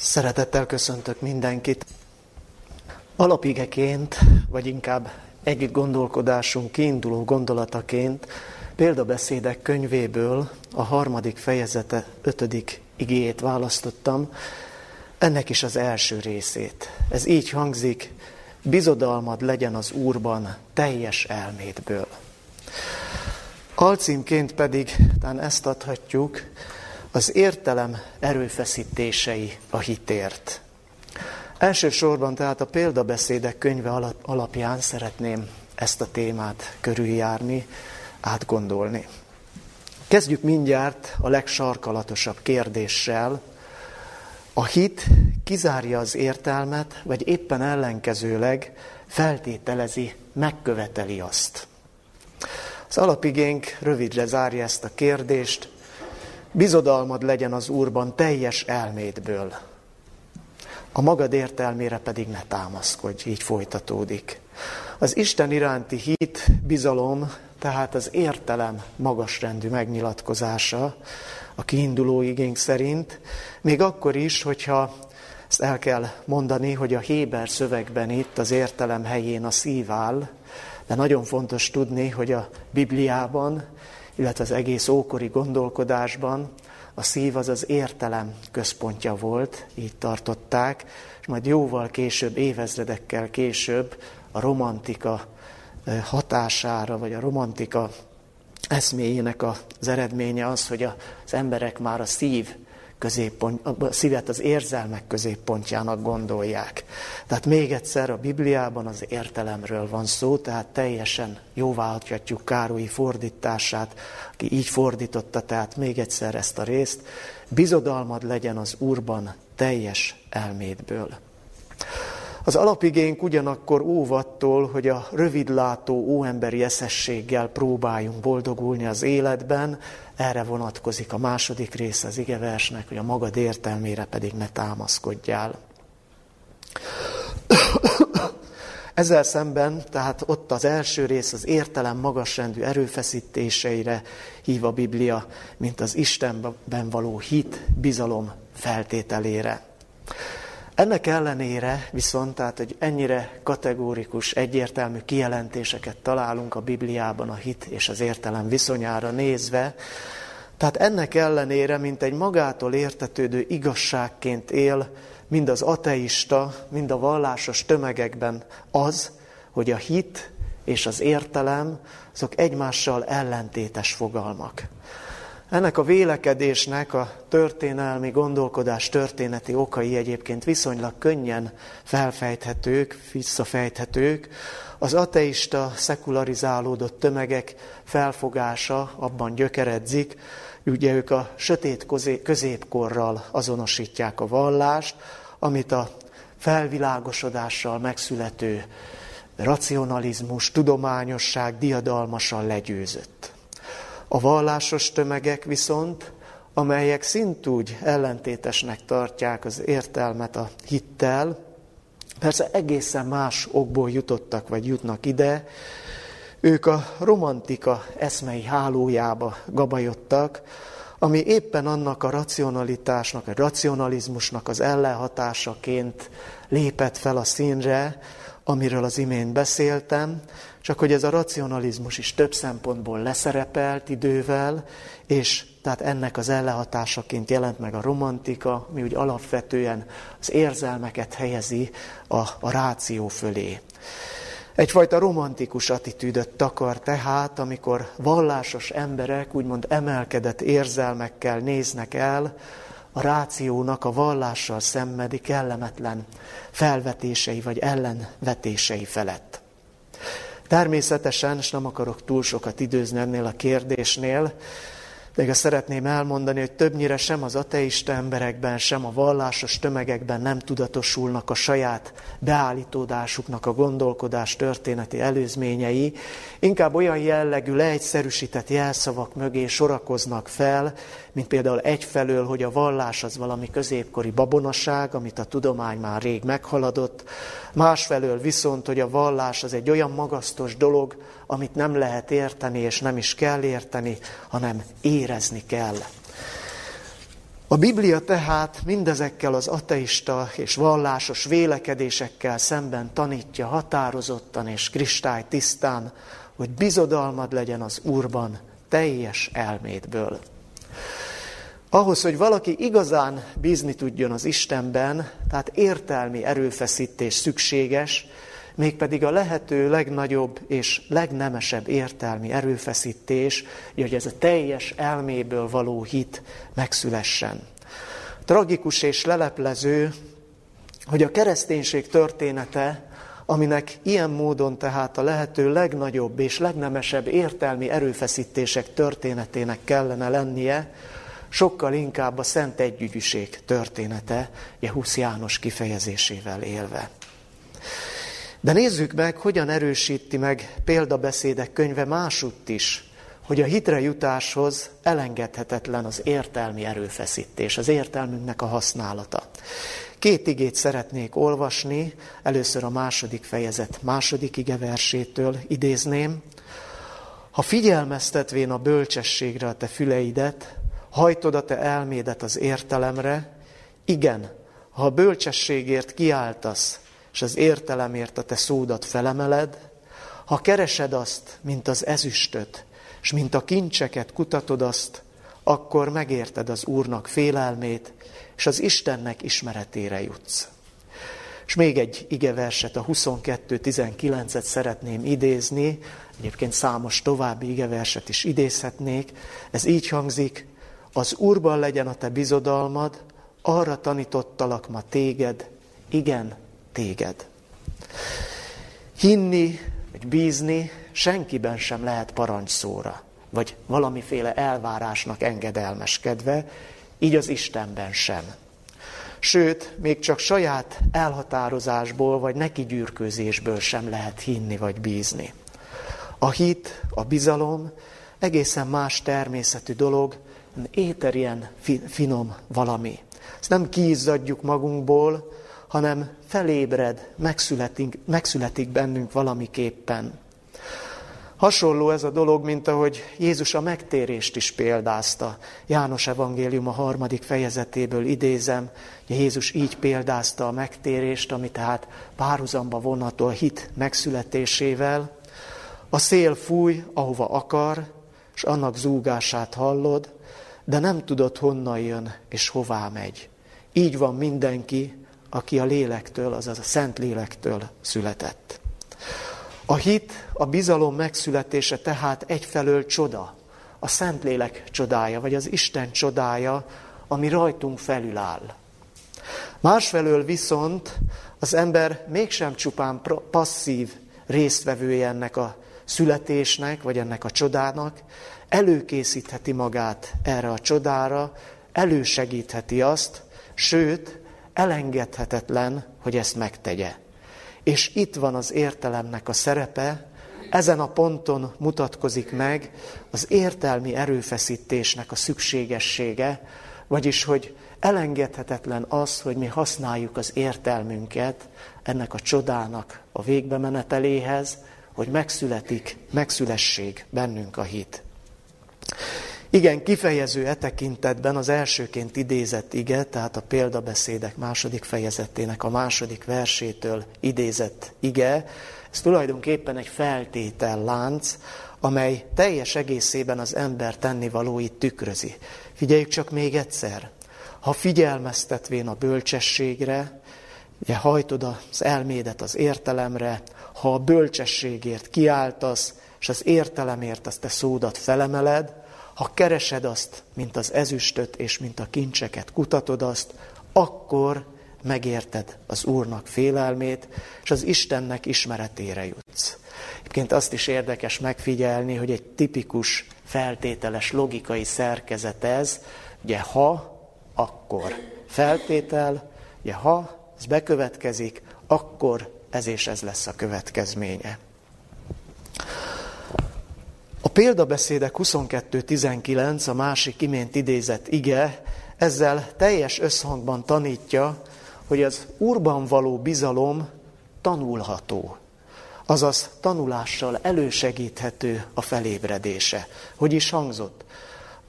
Szeretettel köszöntök mindenkit. Alapigeként, vagy inkább együtt gondolkodásunk kiinduló gondolataként példabeszédek könyvéből a harmadik fejezete ötödik igéjét választottam, ennek is az első részét. Ez így hangzik, bizodalmad legyen az Úrban teljes elmédből. Alcímként pedig, talán ezt adhatjuk, az értelem erőfeszítései a hitért. Elsősorban tehát a példabeszédek könyve alapján szeretném ezt a témát körüljárni, átgondolni. Kezdjük mindjárt a legsarkalatosabb kérdéssel. A hit kizárja az értelmet, vagy éppen ellenkezőleg feltételezi, megköveteli azt. Az alapigénk rövidre zárja ezt a kérdést, Bizodalmad legyen az Úrban teljes elmédből. A magad értelmére pedig ne támaszkodj, így folytatódik. Az Isten iránti hit, bizalom, tehát az értelem magasrendű megnyilatkozása a kiinduló igény szerint, még akkor is, hogyha ezt el kell mondani, hogy a Héber szövegben itt az értelem helyén a szív áll, de nagyon fontos tudni, hogy a Bibliában illetve az egész ókori gondolkodásban a szív az az értelem központja volt, így tartották, és majd jóval később, évezredekkel később a romantika hatására, vagy a romantika eszméjének az eredménye az, hogy az emberek már a szív középpont, a szívet az érzelmek középpontjának gondolják. Tehát még egyszer a Bibliában az értelemről van szó, tehát teljesen jóváhagyhatjuk Károlyi fordítását, aki így fordította, tehát még egyszer ezt a részt, bizodalmad legyen az Úrban teljes elmédből. Az alapigénk ugyanakkor óvattól, hogy a rövidlátó óemberi eszességgel próbáljunk boldogulni az életben, erre vonatkozik a második része az igeversnek, hogy a magad értelmére pedig ne támaszkodjál. Ezzel szemben, tehát ott az első rész az értelem magasrendű erőfeszítéseire hív a Biblia, mint az Istenben való hit, bizalom feltételére. Ennek ellenére viszont, tehát, hogy ennyire kategórikus, egyértelmű kijelentéseket találunk a Bibliában a hit és az értelem viszonyára nézve, tehát ennek ellenére, mint egy magától értetődő igazságként él mind az ateista, mind a vallásos tömegekben az, hogy a hit és az értelem azok egymással ellentétes fogalmak. Ennek a vélekedésnek a történelmi gondolkodás történeti okai egyébként viszonylag könnyen felfejthetők, visszafejthetők. Az ateista, szekularizálódott tömegek felfogása abban gyökeredzik, ugye ők a sötét középkorral azonosítják a vallást, amit a felvilágosodással megszülető racionalizmus, tudományosság diadalmasan legyőzött. A vallásos tömegek viszont, amelyek szintúgy ellentétesnek tartják az értelmet a hittel, persze egészen más okból jutottak vagy jutnak ide, ők a romantika eszmei hálójába gabajodtak, ami éppen annak a racionalitásnak, a racionalizmusnak az ellenhatásaként lépett fel a színre, amiről az imént beszéltem, csak hogy ez a racionalizmus is több szempontból leszerepelt idővel, és tehát ennek az ellenhatásaként jelent meg a romantika, mi úgy alapvetően az érzelmeket helyezi a, a ráció fölé. Egyfajta romantikus attitűdöt takar tehát, amikor vallásos emberek úgymond emelkedett érzelmekkel néznek el, a rációnak a vallással szemmedi kellemetlen felvetései vagy ellenvetései felett. Természetesen, és nem akarok túl sokat időzni ennél a kérdésnél, de azt szeretném elmondani, hogy többnyire sem az ateista emberekben, sem a vallásos tömegekben nem tudatosulnak a saját beállítódásuknak a gondolkodás történeti előzményei, inkább olyan jellegű leegyszerűsített jelszavak mögé sorakoznak fel, mint például egyfelől, hogy a vallás az valami középkori babonaság, amit a tudomány már rég meghaladott, másfelől viszont, hogy a vallás az egy olyan magasztos dolog, amit nem lehet érteni, és nem is kell érteni, hanem érezni kell. A Biblia tehát mindezekkel az ateista és vallásos vélekedésekkel szemben tanítja határozottan és kristály tisztán, hogy bizodalmad legyen az Úrban teljes elmédből. Ahhoz, hogy valaki igazán bízni tudjon az Istenben, tehát értelmi erőfeszítés szükséges, mégpedig a lehető legnagyobb és legnemesebb értelmi erőfeszítés, hogy ez a teljes elméből való hit megszülessen. Tragikus és leleplező, hogy a kereszténység története, aminek ilyen módon tehát a lehető legnagyobb és legnemesebb értelmi erőfeszítések történetének kellene lennie, sokkal inkább a Szent Együgyűség története, Jehusz János kifejezésével élve. De nézzük meg, hogyan erősíti meg példabeszédek könyve másutt is, hogy a hitre jutáshoz elengedhetetlen az értelmi erőfeszítés, az értelmünknek a használata. Két igét szeretnék olvasni, először a második fejezet második ige versétől idézném. Ha figyelmeztetvén a bölcsességre a te füleidet, hajtod a te elmédet az értelemre, igen, ha a bölcsességért kiáltasz, és az értelemért a te szódat felemeled, ha keresed azt, mint az ezüstöt, és mint a kincseket kutatod azt, akkor megérted az Úrnak félelmét, és az Istennek ismeretére jutsz. És még egy igeverset, a 22.19-et szeretném idézni, egyébként számos további igeverset is idézhetnék. Ez így hangzik, az Úrban legyen a te bizodalmad, arra tanítottalak ma téged, igen, téged. Hinni, vagy bízni senkiben sem lehet parancsszóra, vagy valamiféle elvárásnak engedelmeskedve, így az Istenben sem. Sőt, még csak saját elhatározásból vagy nekigyűrkőzésből sem lehet hinni vagy bízni. A hit, a bizalom egészen más természetű dolog, éterien finom valami. Ezt nem kiizzadjuk magunkból, hanem felébred, megszületik, megszületik bennünk valamiképpen. Hasonló ez a dolog, mint ahogy Jézus a megtérést is példázta. János evangélium a harmadik fejezetéből idézem, hogy Jézus így példázta a megtérést, ami tehát párhuzamba vonható a hit megszületésével. A szél fúj, ahova akar, és annak zúgását hallod, de nem tudod, honnan jön és hová megy. Így van mindenki, aki a lélektől, azaz a szent lélektől született. A hit, a bizalom megszületése tehát egyfelől csoda, a Szentlélek csodája, vagy az Isten csodája, ami rajtunk felül áll. Másfelől viszont az ember mégsem csupán passzív résztvevője ennek a születésnek, vagy ennek a csodának, előkészítheti magát erre a csodára, elősegítheti azt, sőt, elengedhetetlen, hogy ezt megtegye. És itt van az értelemnek a szerepe, ezen a ponton mutatkozik meg az értelmi erőfeszítésnek a szükségessége, vagyis hogy elengedhetetlen az, hogy mi használjuk az értelmünket ennek a csodának a végbemeneteléhez, hogy megszületik, megszülessék bennünk a hit. Igen, kifejező e tekintetben az elsőként idézett ige, tehát a példabeszédek második fejezetének a második versétől idézett ige, ez tulajdonképpen egy feltétellánc, amely teljes egészében az ember tennivalóit tükrözi. Figyeljük csak még egyszer. Ha figyelmeztetvén a bölcsességre, ugye hajtod az elmédet az értelemre, ha a bölcsességért kiáltasz, és az értelemért azt te szódat felemeled, ha keresed azt, mint az ezüstöt és mint a kincseket, kutatod azt, akkor megérted az Úrnak félelmét, és az Istennek ismeretére jutsz. Egyébként azt is érdekes megfigyelni, hogy egy tipikus feltételes logikai szerkezet ez, ugye ha, akkor feltétel, ugye ha, ez bekövetkezik, akkor ez és ez lesz a következménye. A példabeszédek 22.19, a másik imént idézett ige, ezzel teljes összhangban tanítja, hogy az úrban való bizalom tanulható. Azaz tanulással elősegíthető a felébredése. Hogy is hangzott?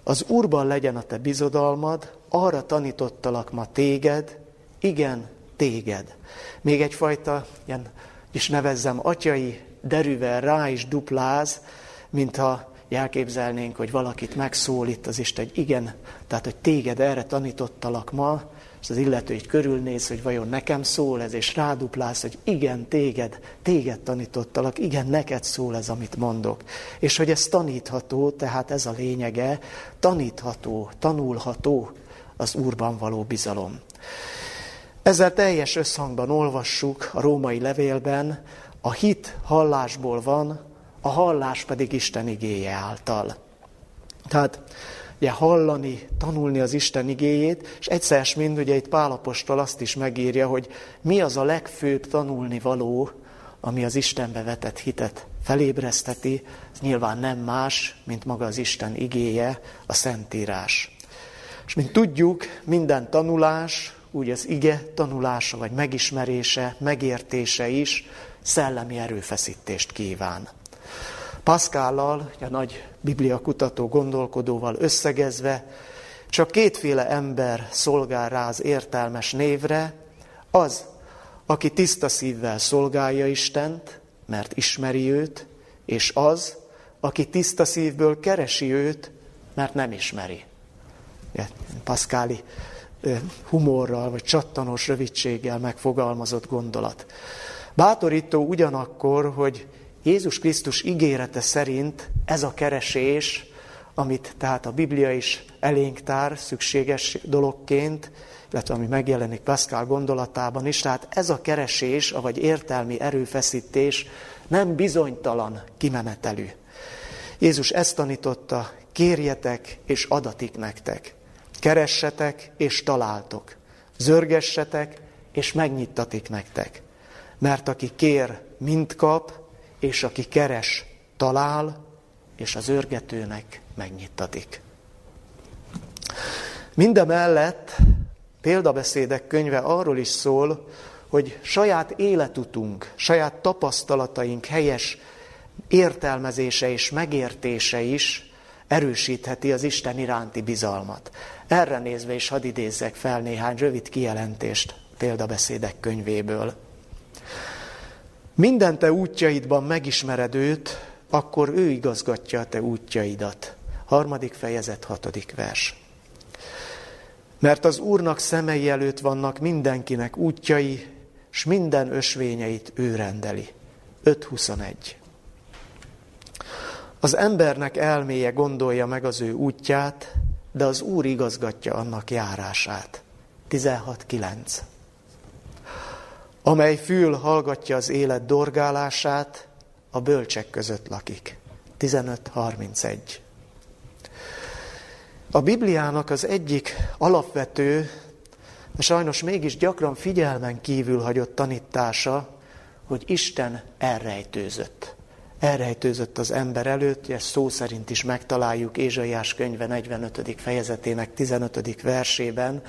Az Úrban legyen a te bizodalmad, arra tanítottalak ma téged, igen, téged. Még egyfajta, ilyen is nevezzem, atyai derűvel rá is dupláz, mintha elképzelnénk, hogy valakit megszólít az Isten, hogy igen, tehát, hogy téged erre tanítottalak ma, és az illető így körülnéz, hogy vajon nekem szól ez, és ráduplász, hogy igen, téged, téged tanítottalak, igen, neked szól ez, amit mondok. És hogy ez tanítható, tehát ez a lényege, tanítható, tanulható az Úrban való bizalom. Ezzel teljes összhangban olvassuk a római levélben, a hit hallásból van, a hallás pedig Isten igéje által. Tehát ugye hallani, tanulni az Isten igéjét, és egyszer mind ugye itt Pálapostól azt is megírja, hogy mi az a legfőbb tanulni való, ami az Istenbe vetett hitet felébreszteti, ez nyilván nem más, mint maga az Isten igéje, a Szentírás. És mint tudjuk, minden tanulás, úgy az ige tanulása, vagy megismerése, megértése is szellemi erőfeszítést kíván. Pascállal, a nagy bibliakutató gondolkodóval összegezve, csak kétféle ember szolgál rá az értelmes névre, az, aki tiszta szívvel szolgálja Istent, mert ismeri őt, és az, aki tiszta szívből keresi őt, mert nem ismeri. Paszkáli humorral vagy csattanós rövidséggel megfogalmazott gondolat. Bátorító ugyanakkor, hogy Jézus Krisztus ígérete szerint ez a keresés, amit tehát a Biblia is elénk tár szükséges dologként, illetve ami megjelenik Pascal gondolatában is, tehát ez a keresés, vagy értelmi erőfeszítés nem bizonytalan kimenetelű. Jézus ezt tanította, kérjetek és adatik nektek. Keressetek és találtok. Zörgessetek és megnyittatik nektek. Mert aki kér, mind kap, és aki keres, talál, és az örgetőnek megnyittatik. Mindemellett példabeszédek könyve arról is szól, hogy saját életutunk, saját tapasztalataink helyes értelmezése és megértése is erősítheti az Isten iránti bizalmat. Erre nézve is hadd idézzek fel néhány rövid kijelentést példabeszédek könyvéből. Minden te útjaidban megismered őt, akkor ő igazgatja a te útjaidat. Harmadik fejezet, hatodik vers. Mert az Úrnak szemei előtt vannak mindenkinek útjai, s minden ösvényeit ő rendeli. 5.21. Az embernek elméje gondolja meg az ő útját, de az Úr igazgatja annak járását. 16.9 amely fül hallgatja az élet dorgálását, a bölcsek között lakik. 15.31 A Bibliának az egyik alapvető, de sajnos mégis gyakran figyelmen kívül hagyott tanítása, hogy Isten elrejtőzött. Elrejtőzött az ember előtt, ezt szó szerint is megtaláljuk Ézsaiás könyve 45. fejezetének 15. versében,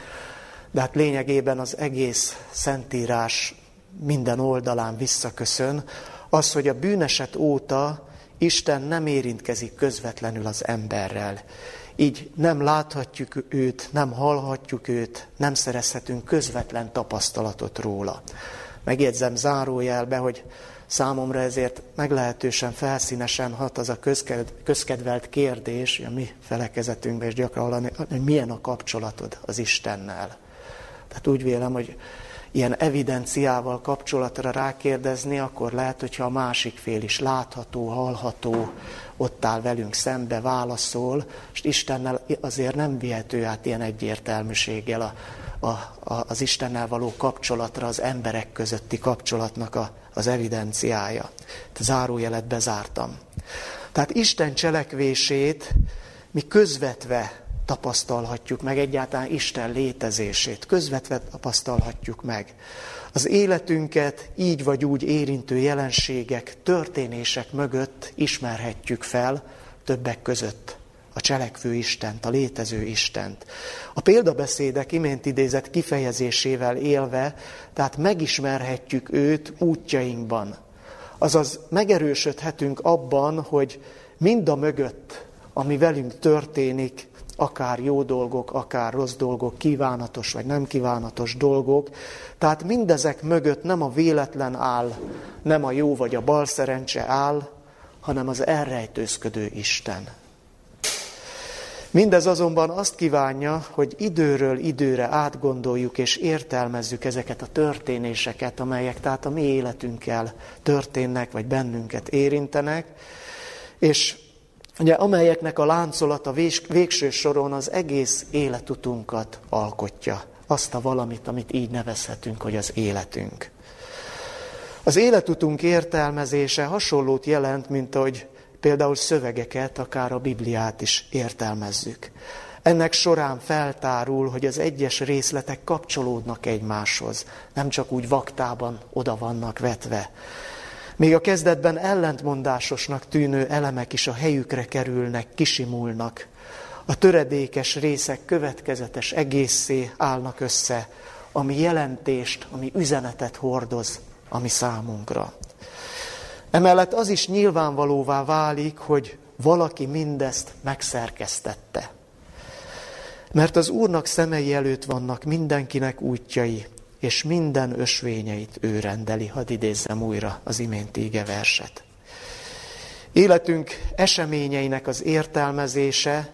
de hát lényegében az egész szentírás minden oldalán visszaköszön, az, hogy a bűneset óta Isten nem érintkezik közvetlenül az emberrel. Így nem láthatjuk őt, nem hallhatjuk őt, nem szerezhetünk közvetlen tapasztalatot róla. Megjegyzem zárójelbe, hogy számomra ezért meglehetősen felszínesen hat az a közkedvelt kérdés, a mi felekezetünkben is gyakran hallani, hogy milyen a kapcsolatod az Istennel. Tehát úgy vélem, hogy ilyen evidenciával kapcsolatra rákérdezni, akkor lehet, hogyha a másik fél is látható, hallható, ott áll velünk szembe, válaszol, és Istennel azért nem vihető át ilyen egyértelműséggel a, a, a, az Istennel való kapcsolatra, az emberek közötti kapcsolatnak a, az evidenciája. Zárójelet bezártam. Tehát Isten cselekvését mi közvetve tapasztalhatjuk meg, egyáltalán Isten létezését közvetve tapasztalhatjuk meg. Az életünket így vagy úgy érintő jelenségek, történések mögött ismerhetjük fel többek között a cselekvő Istent, a létező Istent. A példabeszédek imént idézett kifejezésével élve, tehát megismerhetjük őt útjainkban. Azaz megerősödhetünk abban, hogy mind a mögött, ami velünk történik, akár jó dolgok, akár rossz dolgok, kívánatos vagy nem kívánatos dolgok. Tehát mindezek mögött nem a véletlen áll, nem a jó vagy a bal szerencse áll, hanem az elrejtőzködő Isten. Mindez azonban azt kívánja, hogy időről időre átgondoljuk és értelmezzük ezeket a történéseket, amelyek tehát a mi életünkkel történnek, vagy bennünket érintenek, és ugye, amelyeknek a láncolata végső soron az egész életutunkat alkotja. Azt a valamit, amit így nevezhetünk, hogy az életünk. Az életutunk értelmezése hasonlót jelent, mint hogy például szövegeket, akár a Bibliát is értelmezzük. Ennek során feltárul, hogy az egyes részletek kapcsolódnak egymáshoz, nem csak úgy vaktában oda vannak vetve. Még a kezdetben ellentmondásosnak tűnő elemek is a helyükre kerülnek, kisimulnak. A töredékes részek következetes egészé állnak össze, ami jelentést, ami üzenetet hordoz, ami számunkra. Emellett az is nyilvánvalóvá válik, hogy valaki mindezt megszerkesztette. Mert az Úrnak szemei előtt vannak mindenkinek útjai, és minden ösvényeit ő rendeli. Hadd idézzem újra az imént ége verset. Életünk eseményeinek az értelmezése,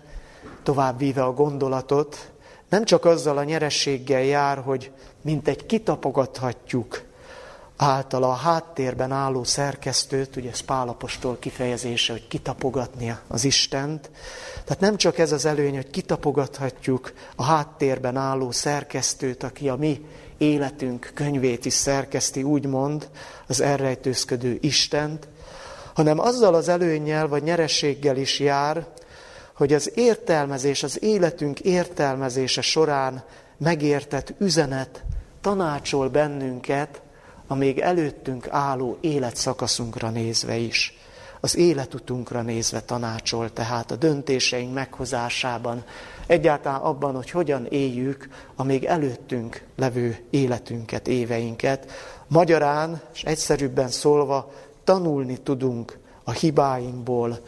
tovább víve a gondolatot, nem csak azzal a nyerességgel jár, hogy mint egy kitapogathatjuk általa a háttérben álló szerkesztőt, ugye ez Pálapostól kifejezése, hogy kitapogatnia az Istent. Tehát nem csak ez az előny, hogy kitapogathatjuk a háttérben álló szerkesztőt, aki a mi életünk könyvét is szerkeszti, úgymond, az elrejtőzködő Istent, hanem azzal az előnnyel vagy nyerességgel is jár, hogy az értelmezés, az életünk értelmezése során megértett üzenet tanácsol bennünket a még előttünk álló életszakaszunkra nézve is. Az életutunkra nézve tanácsol, tehát a döntéseink meghozásában, egyáltalán abban, hogy hogyan éljük a még előttünk levő életünket, éveinket. Magyarán, és egyszerűbben szólva, tanulni tudunk a hibáinkból,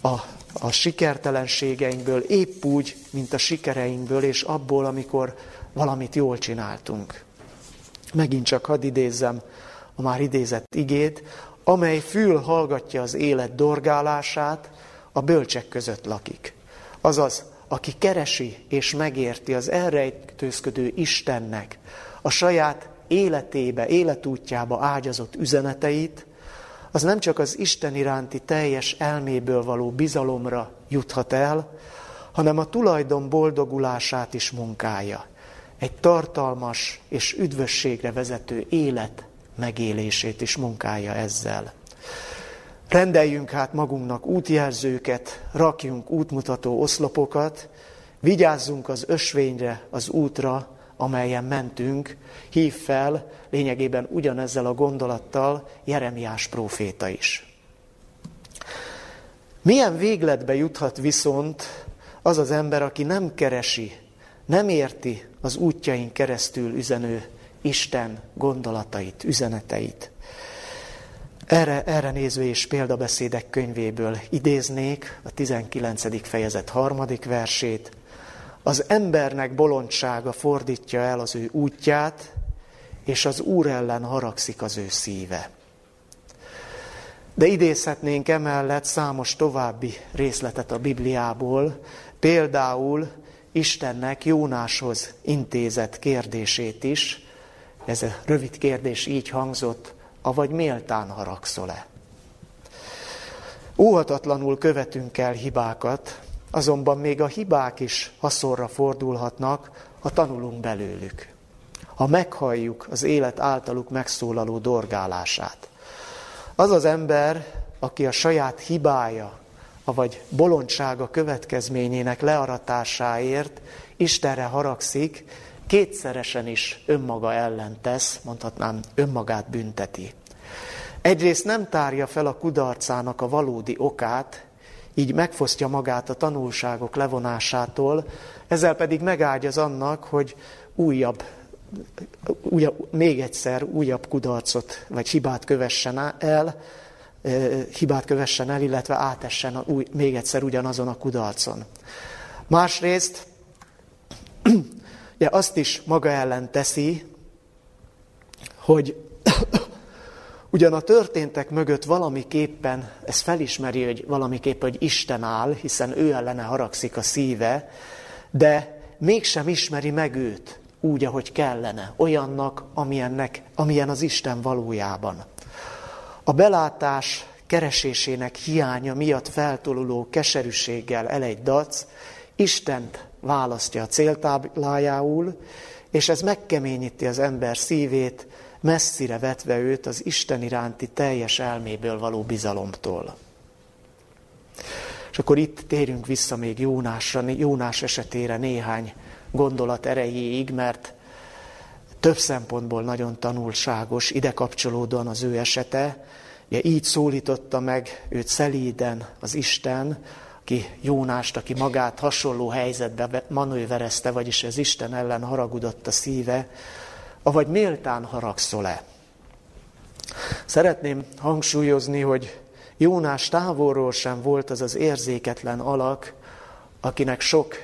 a, a sikertelenségeinkből, épp úgy, mint a sikereinkből, és abból, amikor valamit jól csináltunk. Megint csak hadd idézzem a már idézett igét, amely fül hallgatja az élet dorgálását, a bölcsek között lakik. Azaz, aki keresi és megérti az elrejtőzködő Istennek a saját életébe, életútjába ágyazott üzeneteit, az nem csak az Isten iránti teljes elméből való bizalomra juthat el, hanem a tulajdon boldogulását is munkálja egy tartalmas és üdvösségre vezető élet megélését is munkálja ezzel. Rendeljünk hát magunknak útjelzőket, rakjunk útmutató oszlopokat, vigyázzunk az ösvényre, az útra, amelyen mentünk, hív fel lényegében ugyanezzel a gondolattal Jeremiás próféta is. Milyen végletbe juthat viszont az az ember, aki nem keresi, nem érti az útjaink keresztül üzenő Isten gondolatait, üzeneteit. Erre, erre nézve és példabeszédek könyvéből idéznék a 19. fejezet harmadik versét. Az embernek bolondsága fordítja el az ő útját, és az Úr ellen haragszik az ő szíve. De idézhetnénk emellett számos további részletet a Bibliából, például Istennek Jónáshoz intézett kérdését is. Ez a rövid kérdés így hangzott, avagy méltán haragszol-e? Óhatatlanul követünk el hibákat, azonban még a hibák is haszonra fordulhatnak, ha tanulunk belőlük. Ha meghalljuk az élet általuk megszólaló dorgálását. Az az ember, aki a saját hibája avagy bolondsága következményének learatásáért Istenre haragszik, kétszeresen is önmaga ellen tesz, mondhatnám, önmagát bünteti. Egyrészt nem tárja fel a kudarcának a valódi okát, így megfosztja magát a tanulságok levonásától, ezzel pedig megágyaz annak, hogy újabb, újabb, még egyszer újabb kudarcot vagy hibát kövessen el, hibát kövessen el, illetve átessen a, új, még egyszer ugyanazon a kudarcon. Másrészt, ugye azt is maga ellen teszi, hogy ugyan a történtek mögött valamiképpen, ez felismeri, hogy valamiképpen, hogy Isten áll, hiszen ő ellene haragszik a szíve, de mégsem ismeri meg őt úgy, ahogy kellene, olyannak, amilyennek, amilyen az Isten valójában. A belátás keresésének hiánya miatt feltoluló keserűséggel elegy dac, Istent választja a céltáblájául, és ez megkeményíti az ember szívét, messzire vetve őt az Isten iránti teljes elméből való bizalomtól. És akkor itt térünk vissza még Jónásra, Jónás esetére néhány gondolat erejéig, mert több szempontból nagyon tanulságos, ide kapcsolódóan az ő esete. Ugye így szólította meg őt szelíden az Isten, aki Jónást, aki magát hasonló helyzetbe manőverezte, vagyis az Isten ellen haragudott a szíve, avagy méltán haragszol-e. Szeretném hangsúlyozni, hogy Jónás távolról sem volt az az érzéketlen alak, akinek sok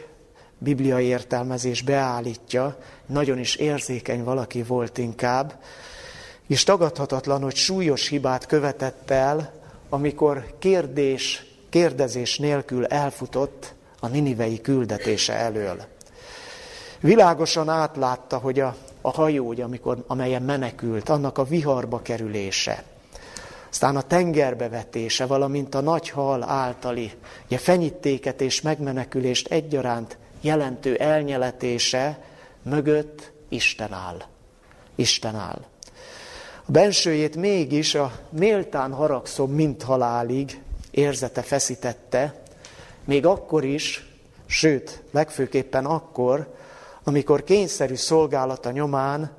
bibliai értelmezés beállítja, nagyon is érzékeny valaki volt inkább, és tagadhatatlan, hogy súlyos hibát követett el, amikor kérdés, kérdezés nélkül elfutott a ninivei küldetése elől. Világosan átlátta, hogy a, a hajó, amikor, amelyen menekült, annak a viharba kerülése, aztán a tengerbe vetése, valamint a nagy hal általi ugye, fenyítéket és megmenekülést egyaránt jelentő elnyeletése mögött Isten áll. Isten áll. A bensőjét mégis a méltán haragszom, mint halálig érzete feszítette, még akkor is, sőt, legfőképpen akkor, amikor kényszerű szolgálata nyomán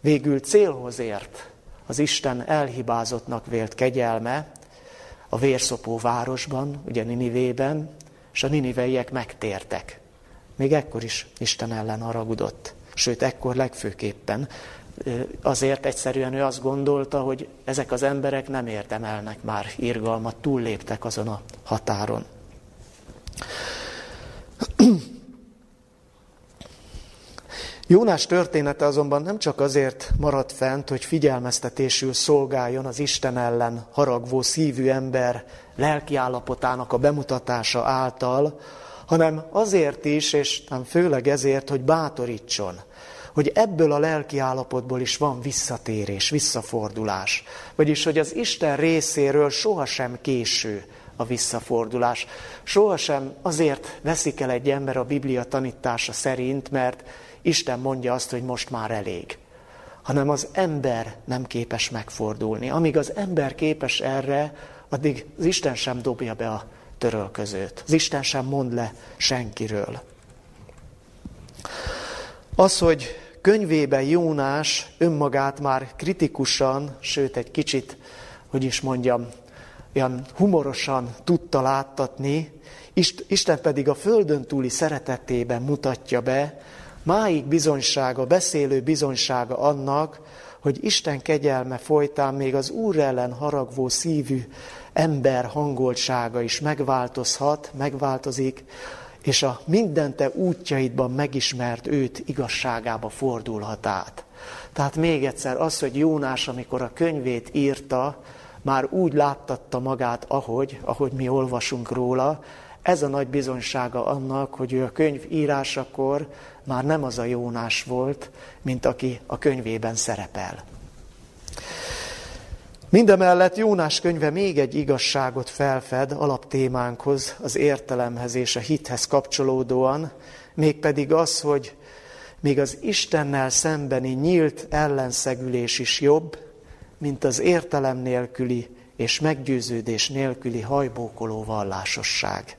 végül célhoz ért az Isten elhibázottnak vélt kegyelme a vérszopó városban, ugye Ninivében, és a niniveiek megtértek. Még ekkor is Isten ellen haragudott. Sőt, ekkor legfőképpen. Azért egyszerűen ő azt gondolta, hogy ezek az emberek nem érdemelnek már irgalmat, túlléptek azon a határon. Jónás története azonban nem csak azért maradt fent, hogy figyelmeztetésül szolgáljon az Isten ellen haragvó szívű ember lelkiállapotának a bemutatása által, hanem azért is, és nem főleg ezért, hogy bátorítson, hogy ebből a lelki állapotból is van visszatérés, visszafordulás. Vagyis, hogy az Isten részéről sohasem késő a visszafordulás. Sohasem azért veszik el egy ember a Biblia tanítása szerint, mert Isten mondja azt, hogy most már elég. Hanem az ember nem képes megfordulni. Amíg az ember képes erre, addig az Isten sem dobja be a törölközőt. Az Isten sem mond le senkiről. Az, hogy könyvében Jónás önmagát már kritikusan, sőt egy kicsit, hogy is mondjam, olyan humorosan tudta láttatni, Isten pedig a földön túli szeretetében mutatja be, máig bizonysága, beszélő bizonysága annak, hogy Isten kegyelme folytán még az Úr ellen haragvó szívű ember hangoltsága is megváltozhat, megváltozik, és a mindente útjaidban megismert őt igazságába fordulhat át. Tehát még egyszer az, hogy Jónás, amikor a könyvét írta, már úgy láttatta magát, ahogy, ahogy mi olvasunk róla, ez a nagy bizonysága annak, hogy ő a könyv írásakor már nem az a Jónás volt, mint aki a könyvében szerepel. Mindemellett Jónás könyve még egy igazságot felfed alaptémánkhoz, az értelemhez és a hithez kapcsolódóan, mégpedig az, hogy még az Istennel szembeni nyílt ellenszegülés is jobb, mint az értelem nélküli és meggyőződés nélküli hajbókoló vallásosság.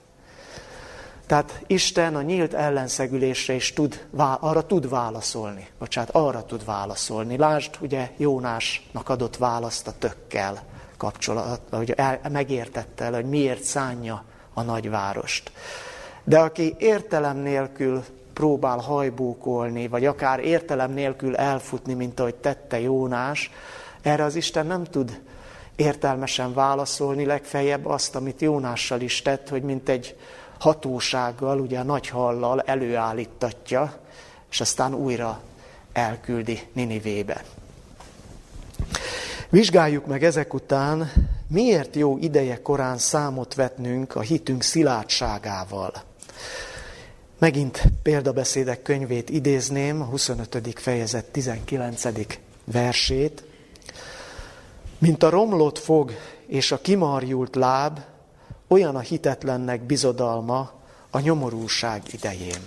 Tehát Isten a nyílt ellenszegülésre is tud, arra tud válaszolni. Bocsánat, arra tud válaszolni. Lásd, ugye Jónásnak adott választ a tökkel kapcsolat, hogy megértette el, hogy miért szánja a nagyvárost. De aki értelem nélkül próbál hajbókolni, vagy akár értelem nélkül elfutni, mint ahogy tette Jónás, erre az Isten nem tud értelmesen válaszolni, legfeljebb azt, amit Jónással is tett, hogy mint egy hatósággal, ugye a nagy hallal előállítatja, és aztán újra elküldi Ninivébe. Vizsgáljuk meg ezek után, miért jó ideje korán számot vetnünk a hitünk szilárdságával. Megint példabeszédek könyvét idézném, a 25. fejezet 19. versét. Mint a romlott fog és a kimarjult láb, olyan a hitetlennek bizodalma a nyomorúság idején.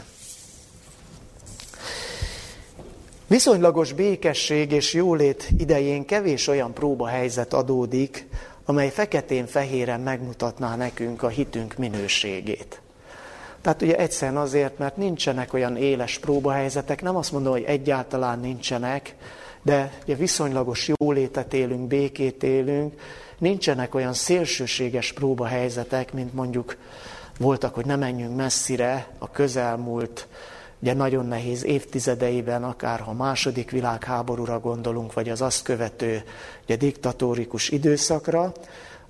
Viszonylagos békesség és jólét idején kevés olyan próbahelyzet adódik, amely feketén-fehéren megmutatná nekünk a hitünk minőségét. Tehát ugye egyszerűen azért, mert nincsenek olyan éles próbahelyzetek, nem azt mondom, hogy egyáltalán nincsenek, de ugye viszonylagos jólétet élünk, békét élünk, nincsenek olyan szélsőséges próbahelyzetek, mint mondjuk voltak, hogy ne menjünk messzire a közelmúlt, ugye nagyon nehéz évtizedeiben, akár ha második világháborúra gondolunk, vagy az azt követő ugye, diktatórikus időszakra.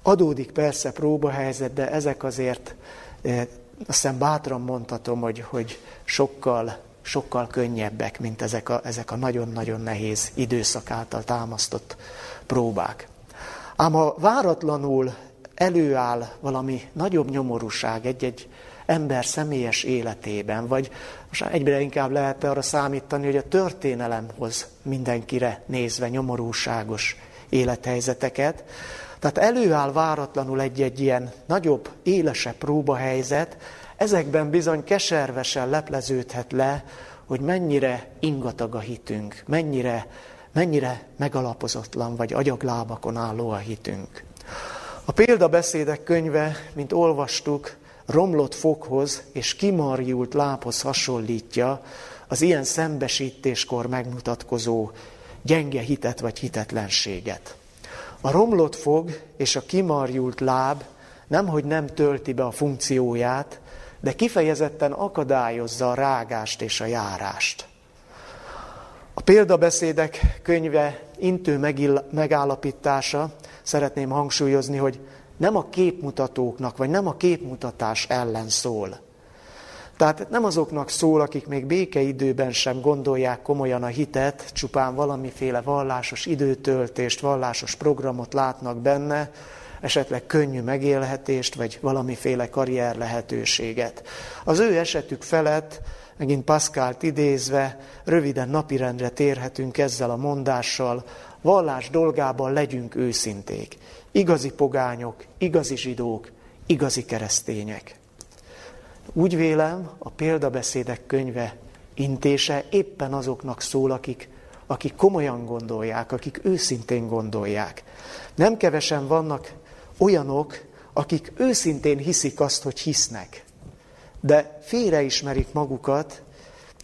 Adódik persze próbahelyzet, de ezek azért azt hiszem bátran mondhatom, hogy, hogy sokkal, sokkal könnyebbek, mint ezek a, ezek a nagyon-nagyon nehéz időszak által támasztott próbák. Ám ha váratlanul előáll valami nagyobb nyomorúság egy-egy ember személyes életében, vagy most egyre inkább lehet arra számítani, hogy a történelem hoz mindenkire nézve nyomorúságos élethelyzeteket. Tehát előáll váratlanul egy-egy ilyen nagyobb, élesebb próbahelyzet, ezekben bizony keservesen lepleződhet le, hogy mennyire ingatag a hitünk, mennyire, mennyire megalapozatlan vagy agyaglábakon álló a hitünk. A példabeszédek könyve, mint olvastuk, romlott foghoz és kimarjult lábhoz hasonlítja az ilyen szembesítéskor megmutatkozó gyenge hitet vagy hitetlenséget. A romlott fog és a kimarjult láb nemhogy nem tölti be a funkcióját, de kifejezetten akadályozza a rágást és a járást. A példabeszédek könyve intő megállapítása szeretném hangsúlyozni, hogy nem a képmutatóknak, vagy nem a képmutatás ellen szól. Tehát nem azoknak szól, akik még békeidőben sem gondolják komolyan a hitet, csupán valamiféle vallásos időtöltést, vallásos programot látnak benne, esetleg könnyű megélhetést, vagy valamiféle karrier lehetőséget. Az ő esetük felett, megint Pascalt idézve, röviden napirendre térhetünk ezzel a mondással, vallás dolgában legyünk őszinték. Igazi pogányok, igazi zsidók, igazi keresztények. Úgy vélem, a példabeszédek könyve intése éppen azoknak szól, akik, akik komolyan gondolják, akik őszintén gondolják. Nem kevesen vannak olyanok, akik őszintén hiszik azt, hogy hisznek, de félreismerik magukat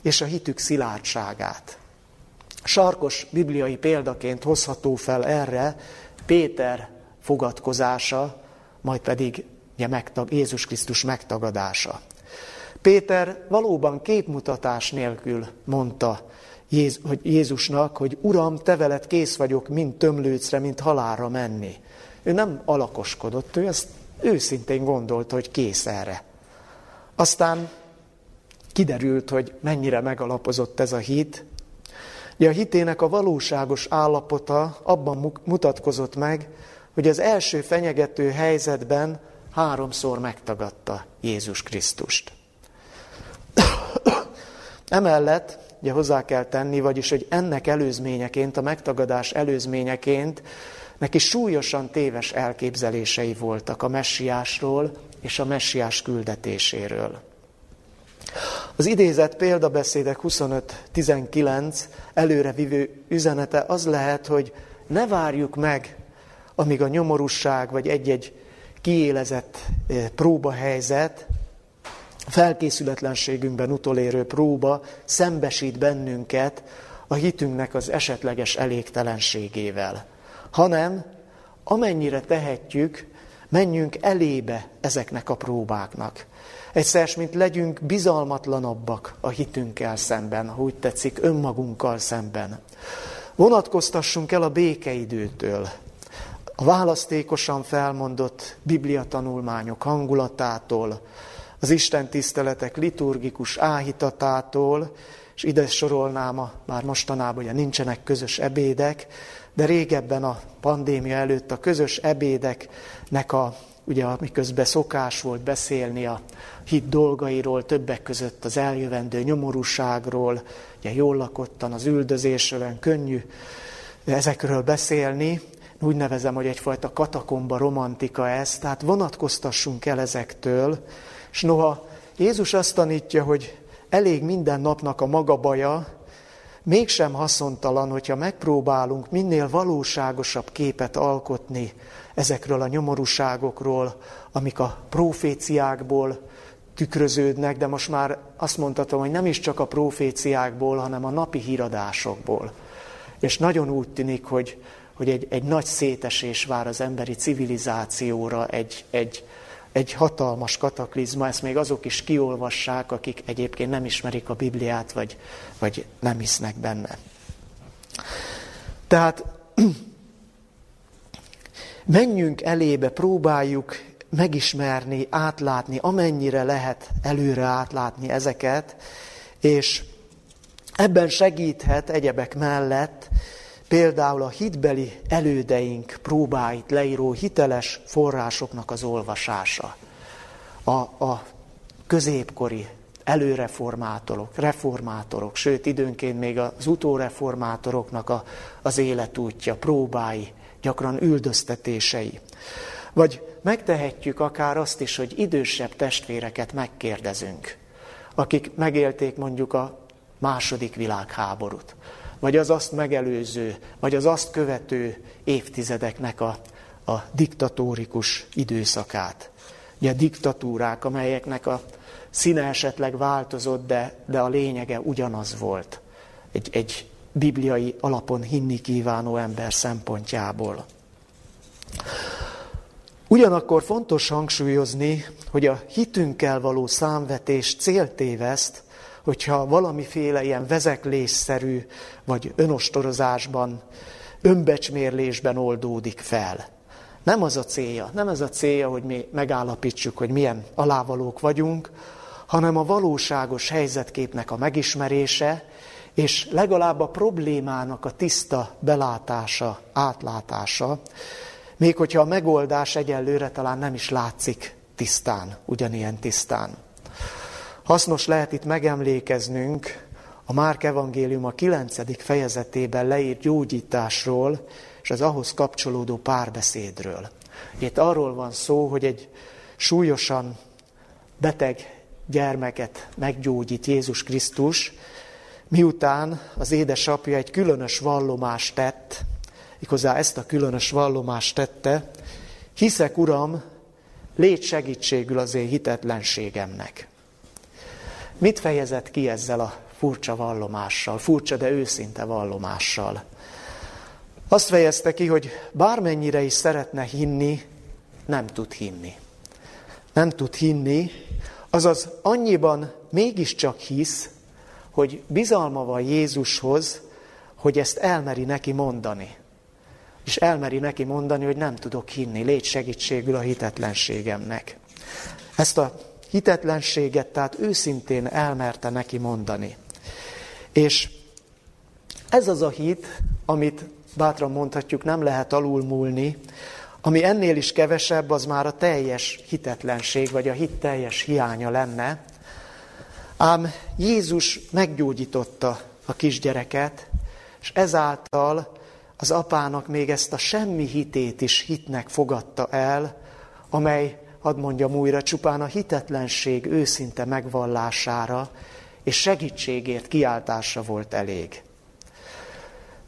és a hitük szilárdságát. Sarkos bibliai példaként hozható fel erre Péter fogadkozása, majd pedig Jézus Krisztus megtagadása. Péter valóban képmutatás nélkül mondta hogy Jézusnak, hogy Uram, te veled kész vagyok, mint tömlőcre, mint halálra menni. Ő nem alakoskodott, ő ezt őszintén gondolta, hogy kész erre. Aztán kiderült, hogy mennyire megalapozott ez a hit. Ugye a hitének a valóságos állapota abban mutatkozott meg, hogy az első fenyegető helyzetben háromszor megtagadta Jézus Krisztust. Emellett, ugye hozzá kell tenni, vagyis, hogy ennek előzményeként, a megtagadás előzményeként neki súlyosan téves elképzelései voltak a messiásról és a messiás küldetéséről. Az idézett példabeszédek 25-19 előrevívő üzenete az lehet, hogy ne várjuk meg amíg a nyomorúság vagy egy-egy kiélezett eh, próbahelyzet, felkészületlenségünkben utolérő próba szembesít bennünket a hitünknek az esetleges elégtelenségével, hanem amennyire tehetjük, menjünk elébe ezeknek a próbáknak. Egyszer, mint legyünk bizalmatlanabbak a hitünkkel szemben, ha úgy tetszik, önmagunkkal szemben. Vonatkoztassunk el a békeidőtől, a választékosan felmondott bibliatanulmányok hangulatától, az Isten tiszteletek liturgikus áhítatától, és ide sorolnám, a, már mostanában ugye nincsenek közös ebédek, de régebben a pandémia előtt a közös ebédeknek a, ugye miközben szokás volt beszélni a hit dolgairól, többek között az eljövendő nyomorúságról, ugye jól lakottan az üldözésről, könnyű ezekről beszélni, úgy nevezem, hogy egyfajta katakomba romantika ez, tehát vonatkoztassunk el ezektől, és noha Jézus azt tanítja, hogy elég minden napnak a maga baja, mégsem haszontalan, hogyha megpróbálunk minél valóságosabb képet alkotni ezekről a nyomorúságokról, amik a proféciákból tükröződnek, de most már azt mondhatom, hogy nem is csak a proféciákból, hanem a napi híradásokból. És nagyon úgy tűnik, hogy, hogy egy, egy nagy szétesés vár az emberi civilizációra, egy, egy, egy hatalmas kataklizma, ezt még azok is kiolvassák, akik egyébként nem ismerik a Bibliát, vagy, vagy nem hisznek benne. Tehát menjünk elébe, próbáljuk megismerni, átlátni, amennyire lehet előre átlátni ezeket, és ebben segíthet egyebek mellett például a hitbeli elődeink próbáit leíró hiteles forrásoknak az olvasása. A, a középkori előreformátorok, reformátorok, sőt időnként még az utóreformátoroknak a, az életútja, próbái, gyakran üldöztetései. Vagy megtehetjük akár azt is, hogy idősebb testvéreket megkérdezünk, akik megélték mondjuk a második világháborút, vagy az azt megelőző, vagy az azt követő évtizedeknek a, a diktatórikus időszakát. Ugye a diktatúrák, amelyeknek a színe esetleg változott, de, de a lényege ugyanaz volt. Egy, egy bibliai alapon hinni kívánó ember szempontjából. Ugyanakkor fontos hangsúlyozni, hogy a hitünkkel való számvetés céltéveszt, hogyha valamiféle ilyen vezeklésszerű, vagy önostorozásban, önbecsmérlésben oldódik fel. Nem az a célja, nem ez a célja, hogy mi megállapítsuk, hogy milyen alávalók vagyunk, hanem a valóságos helyzetképnek a megismerése, és legalább a problémának a tiszta belátása, átlátása, még hogyha a megoldás egyelőre talán nem is látszik tisztán, ugyanilyen tisztán. Hasznos lehet itt megemlékeznünk a Márk evangélium a 9. fejezetében leírt gyógyításról és az ahhoz kapcsolódó párbeszédről. Itt arról van szó, hogy egy súlyosan beteg gyermeket meggyógyít Jézus Krisztus, miután az édesapja egy különös vallomást tett, méghozzá ezt a különös vallomást tette, hiszek, Uram, légy segítségül az én hitetlenségemnek. Mit fejezett ki ezzel a furcsa vallomással, furcsa, de őszinte vallomással? Azt fejezte ki, hogy bármennyire is szeretne hinni, nem tud hinni. Nem tud hinni, azaz annyiban mégiscsak hisz, hogy bizalma van Jézushoz, hogy ezt elmeri neki mondani. És elmeri neki mondani, hogy nem tudok hinni, légy segítségül a hitetlenségemnek. Ezt a hitetlenséget, tehát őszintén elmerte neki mondani. És ez az a hit, amit bátran mondhatjuk, nem lehet alulmúlni, ami ennél is kevesebb, az már a teljes hitetlenség, vagy a hit teljes hiánya lenne. Ám Jézus meggyógyította a kisgyereket, és ezáltal az apának még ezt a semmi hitét is hitnek fogadta el, amely hadd mondjam újra, csupán a hitetlenség őszinte megvallására és segítségért kiáltása volt elég.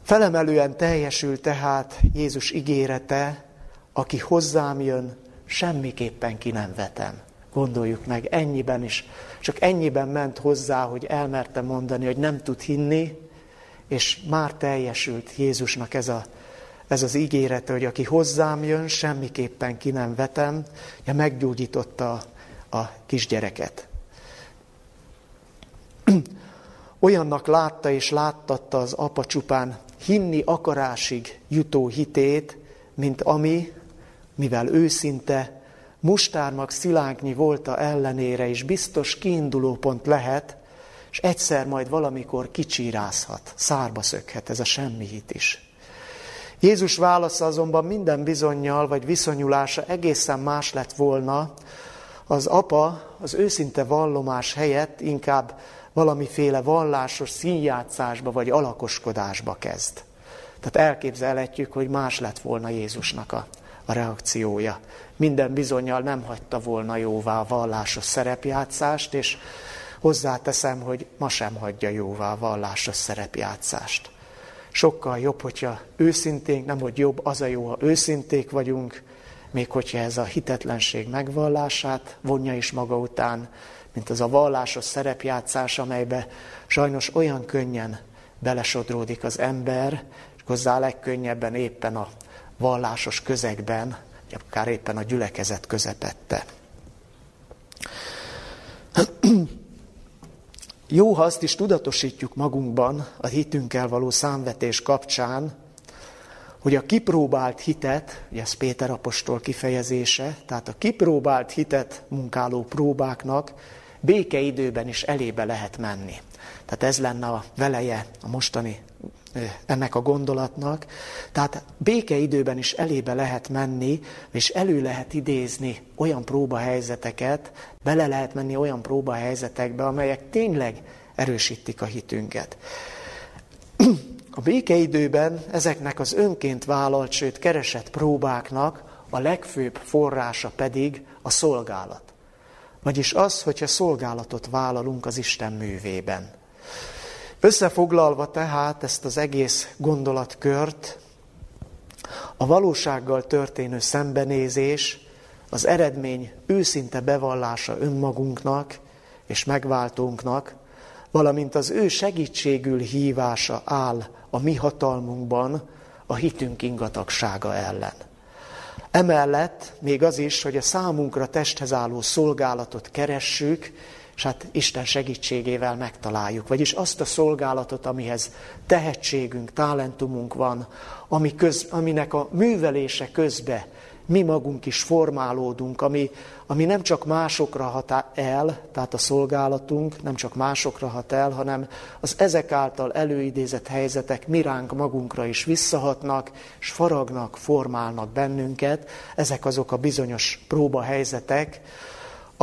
Felemelően teljesül tehát Jézus ígérete, aki hozzám jön, semmiképpen ki nem vetem. Gondoljuk meg, ennyiben is, csak ennyiben ment hozzá, hogy elmerte mondani, hogy nem tud hinni, és már teljesült Jézusnak ez a ez az ígérete, hogy aki hozzám jön, semmiképpen ki nem vetem, ja, meggyógyította a kisgyereket. Olyannak látta és láttatta az apa csupán hinni akarásig jutó hitét, mint ami, mivel őszinte, mustármag szilánknyi volta ellenére is biztos kiinduló pont lehet, és egyszer majd valamikor kicsírázhat, szárba szökhet ez a semmi hit is. Jézus válasza azonban minden bizonyal vagy viszonyulása egészen más lett volna, az apa az őszinte vallomás helyett inkább valamiféle vallásos színjátszásba vagy alakoskodásba kezd. Tehát elképzelhetjük, hogy más lett volna Jézusnak a, a reakciója. Minden bizonyal nem hagyta volna jóvá a vallásos szerepjátszást, és hozzáteszem, hogy ma sem hagyja jóvá a vallásos szerepjátszást. Sokkal jobb, hogyha őszinténk, nem hogy jobb, az a jó, ha őszinték vagyunk, még hogyha ez a hitetlenség megvallását vonja is maga után, mint az a vallásos szerepjátszás, amelybe sajnos olyan könnyen belesodródik az ember, és hozzá legkönnyebben éppen a vallásos közegben, vagy akár éppen a gyülekezet közepette. Jó, ha azt is tudatosítjuk magunkban a hitünkkel való számvetés kapcsán, hogy a kipróbált hitet, ugye ez Péter apostol kifejezése, tehát a kipróbált hitet munkáló próbáknak békeidőben is elébe lehet menni. Tehát ez lenne a veleje a mostani ennek a gondolatnak. Tehát békeidőben is elébe lehet menni, és elő lehet idézni olyan próbahelyzeteket, bele lehet menni olyan próbahelyzetekbe, amelyek tényleg erősítik a hitünket. A békeidőben ezeknek az önként vállalt, sőt keresett próbáknak a legfőbb forrása pedig a szolgálat. Vagyis az, hogyha szolgálatot vállalunk az Isten művében. Összefoglalva tehát ezt az egész gondolatkört, a valósággal történő szembenézés, az eredmény őszinte bevallása önmagunknak és megváltónknak, valamint az ő segítségül hívása áll a mi hatalmunkban a hitünk ingatagsága ellen. Emellett még az is, hogy a számunkra testhez álló szolgálatot keressük, és hát Isten segítségével megtaláljuk. Vagyis azt a szolgálatot, amihez tehetségünk, talentumunk van, ami köz, aminek a művelése közbe mi magunk is formálódunk, ami, ami nem csak másokra hat el, tehát a szolgálatunk nem csak másokra hat el, hanem az ezek által előidézett helyzetek miránk magunkra is visszahatnak, és faragnak, formálnak bennünket. Ezek azok a bizonyos próbahelyzetek,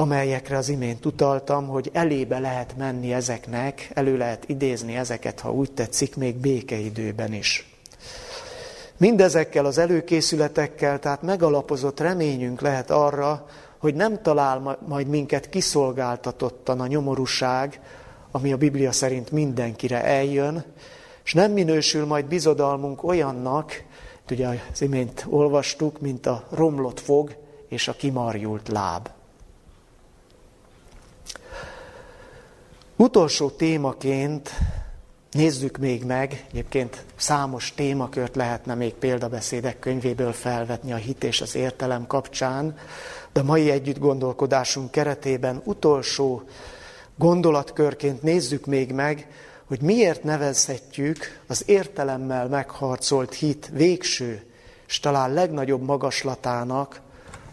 amelyekre az imént utaltam, hogy elébe lehet menni ezeknek, elő lehet idézni ezeket, ha úgy tetszik, még békeidőben is. Mindezekkel az előkészületekkel, tehát megalapozott reményünk lehet arra, hogy nem talál majd minket kiszolgáltatottan a nyomorúság, ami a Biblia szerint mindenkire eljön, és nem minősül majd bizodalmunk olyannak, ugye az imént olvastuk, mint a romlott fog és a kimarjult láb. Utolsó témaként nézzük még meg, egyébként számos témakört lehetne még példabeszédek könyvéből felvetni a hit és az értelem kapcsán, de mai együtt gondolkodásunk keretében utolsó gondolatkörként nézzük még meg, hogy miért nevezhetjük az értelemmel megharcolt hit végső, és talán legnagyobb magaslatának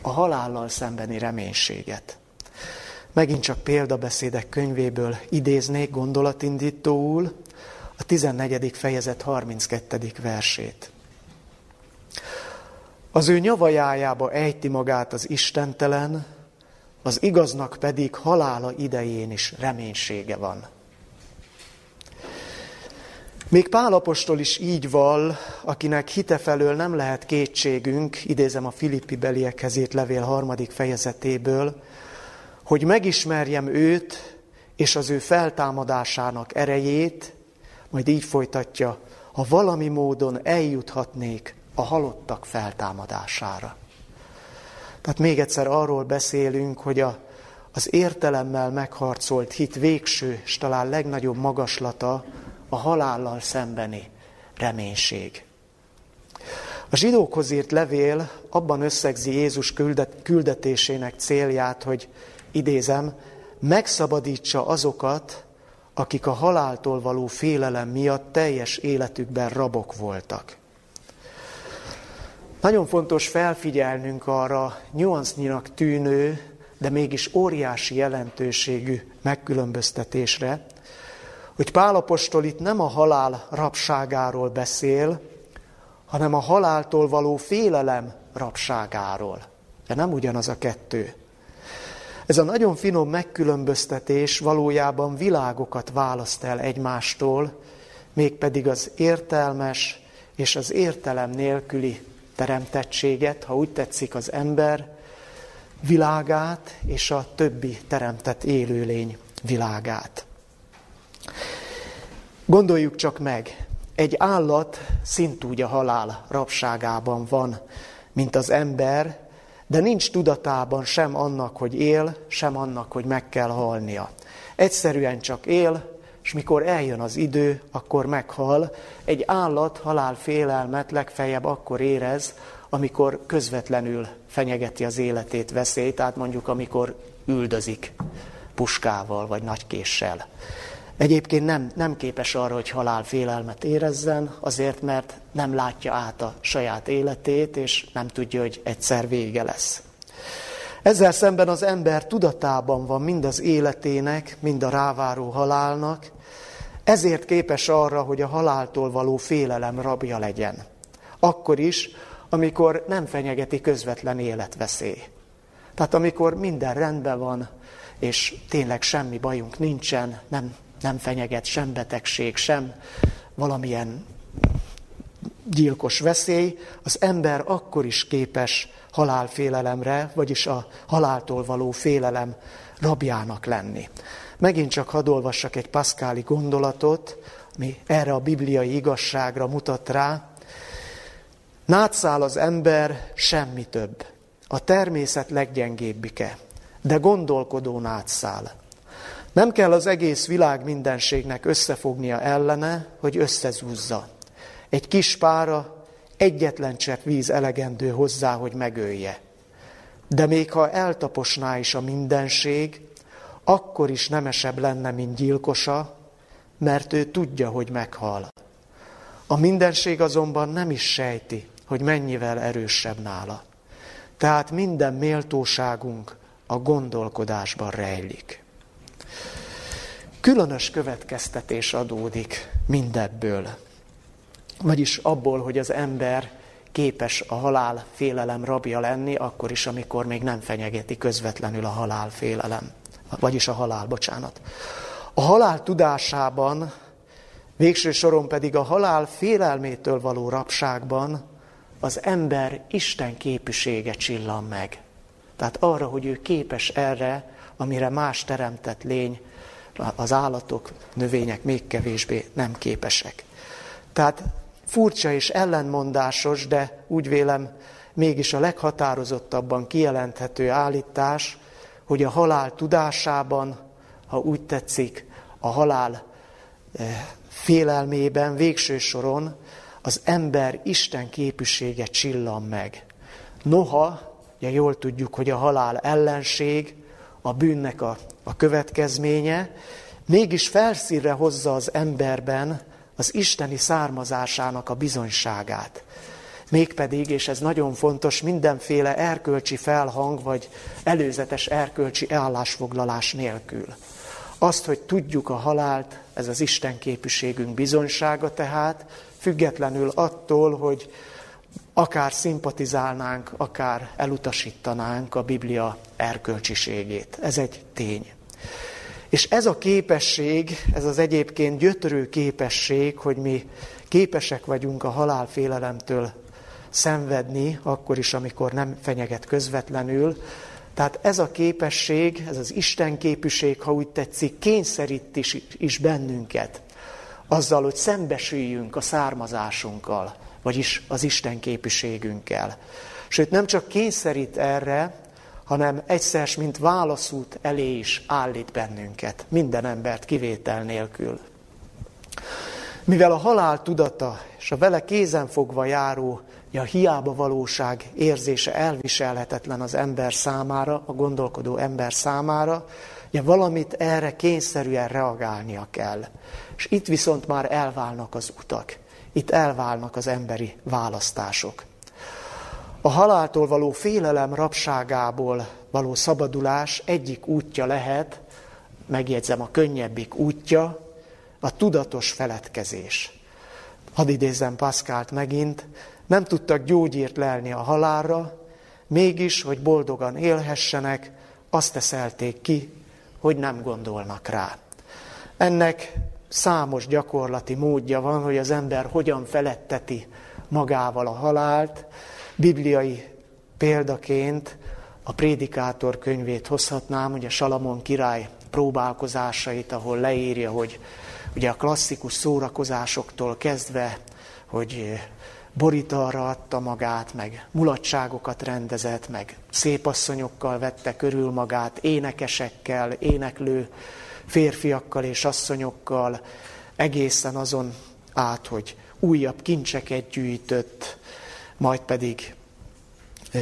a halállal szembeni reménységet. Megint csak példabeszédek könyvéből idéznék gondolatindítóul a 14. fejezet 32. versét. Az ő nyavajájába ejti magát az istentelen, az igaznak pedig halála idején is reménysége van. Még Pálapostól is így val, akinek hite felől nem lehet kétségünk, idézem a Filippi beliekhez írt levél harmadik fejezetéből, hogy megismerjem őt és az ő feltámadásának erejét, majd így folytatja, ha valami módon eljuthatnék a halottak feltámadására. Tehát még egyszer arról beszélünk, hogy a, az értelemmel megharcolt hit végső, és talán legnagyobb magaslata a halállal szembeni reménység. A zsidókhoz írt levél abban összegzi Jézus küldetésének célját, hogy idézem, megszabadítsa azokat, akik a haláltól való félelem miatt teljes életükben rabok voltak. Nagyon fontos felfigyelnünk arra nyuansznyinak tűnő, de mégis óriási jelentőségű megkülönböztetésre, hogy Pálapostól itt nem a halál rabságáról beszél, hanem a haláltól való félelem rabságáról. De nem ugyanaz a kettő. Ez a nagyon finom megkülönböztetés valójában világokat választ el egymástól, mégpedig az értelmes és az értelem nélküli teremtettséget, ha úgy tetszik az ember világát és a többi teremtett élőlény világát. Gondoljuk csak meg, egy állat szintúgy a halál rabságában van, mint az ember, de nincs tudatában sem annak, hogy él, sem annak, hogy meg kell halnia. Egyszerűen csak él, és mikor eljön az idő, akkor meghal. Egy állat halálfélelmet legfeljebb akkor érez, amikor közvetlenül fenyegeti az életét veszély, tehát mondjuk amikor üldözik puskával vagy nagykéssel. Egyébként nem, nem képes arra, hogy halálfélelmet érezzen, azért, mert nem látja át a saját életét, és nem tudja, hogy egyszer vége lesz. Ezzel szemben az ember tudatában van mind az életének, mind a ráváró halálnak, ezért képes arra, hogy a haláltól való félelem rabja legyen. Akkor is, amikor nem fenyegeti közvetlen életveszély. Tehát amikor minden rendben van, és tényleg semmi bajunk nincsen, nem, nem fenyeget sem betegség, sem valamilyen gyilkos veszély, az ember akkor is képes halálfélelemre, vagyis a haláltól való félelem rabjának lenni. Megint csak hadd olvassak egy paszkáli gondolatot, ami erre a bibliai igazságra mutat rá. Nátszál az ember semmi több, a természet leggyengébbike, de gondolkodó nátszál. Nem kell az egész világ mindenségnek összefognia ellene, hogy összezúzza. Egy kis pára, egyetlen csepp víz elegendő hozzá, hogy megölje. De még ha eltaposná is a mindenség, akkor is nemesebb lenne, mint gyilkosa, mert ő tudja, hogy meghal. A mindenség azonban nem is sejti, hogy mennyivel erősebb nála. Tehát minden méltóságunk a gondolkodásban rejlik. Különös következtetés adódik mindebből. Vagyis abból, hogy az ember képes a halál félelem rabja lenni, akkor is, amikor még nem fenyegeti közvetlenül a halál félelem vagyis a halál, bocsánat. A halál tudásában, végső soron pedig a halál félelmétől való rapságban az ember Isten képűsége csillan meg. Tehát arra, hogy ő képes erre, amire más teremtett lény, az állatok, növények még kevésbé nem képesek. Tehát furcsa és ellenmondásos, de úgy vélem mégis a leghatározottabban kijelenthető állítás, hogy a halál tudásában, ha úgy tetszik, a halál eh, félelmében, végső soron az ember Isten képűsége csillan meg. Noha, ugye jól tudjuk, hogy a halál ellenség, a bűnnek a, a következménye, mégis felszínre hozza az emberben az isteni származásának a bizonyságát. Mégpedig, és ez nagyon fontos, mindenféle erkölcsi felhang vagy előzetes erkölcsi állásfoglalás nélkül. Azt, hogy tudjuk a halált, ez az Isten képűségünk bizonysága tehát, függetlenül attól, hogy akár szimpatizálnánk, akár elutasítanánk a Biblia erkölcsiségét. Ez egy tény. És ez a képesség, ez az egyébként gyötörő képesség, hogy mi képesek vagyunk a halálfélelemtől szenvedni, akkor is, amikor nem fenyeget közvetlenül. Tehát ez a képesség, ez az Isten képűség, ha úgy tetszik, kényszerít is, is bennünket azzal, hogy szembesüljünk a származásunkkal, vagyis az Isten képűségünkkel. Sőt, nem csak kényszerít erre, hanem egyszer, mint válaszút elé is állít bennünket, minden embert kivétel nélkül. Mivel a halál tudata és a vele kézenfogva járó a hiába valóság érzése elviselhetetlen az ember számára, a gondolkodó ember számára, ugye valamit erre kényszerűen reagálnia kell. És itt viszont már elválnak az utak, itt elválnak az emberi választások. A haláltól való félelem rabságából való szabadulás egyik útja lehet, megjegyzem a könnyebbik útja, a tudatos feledkezés. Hadd idézzem Paszkált megint, nem tudtak gyógyírt lelni a halálra, mégis, hogy boldogan élhessenek, azt teszelték ki, hogy nem gondolnak rá. Ennek számos gyakorlati módja van, hogy az ember hogyan feletteti magával a halált. Bibliai példaként a prédikátor könyvét hozhatnám, ugye Salamon király próbálkozásait, ahol leírja, hogy ugye a klasszikus szórakozásoktól kezdve, hogy borítalra adta magát, meg mulatságokat rendezett, meg szépasszonyokkal vette körül magát, énekesekkel, éneklő férfiakkal és asszonyokkal, egészen azon át, hogy újabb kincseket gyűjtött, majd pedig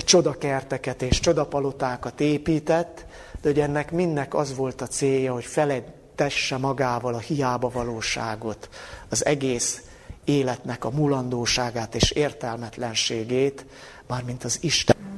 csodakerteket és csodapalotákat épített, de hogy ennek mindnek az volt a célja, hogy feledtesse magával a hiába valóságot, az egész életnek a mulandóságát és értelmetlenségét, mármint. Az Isten.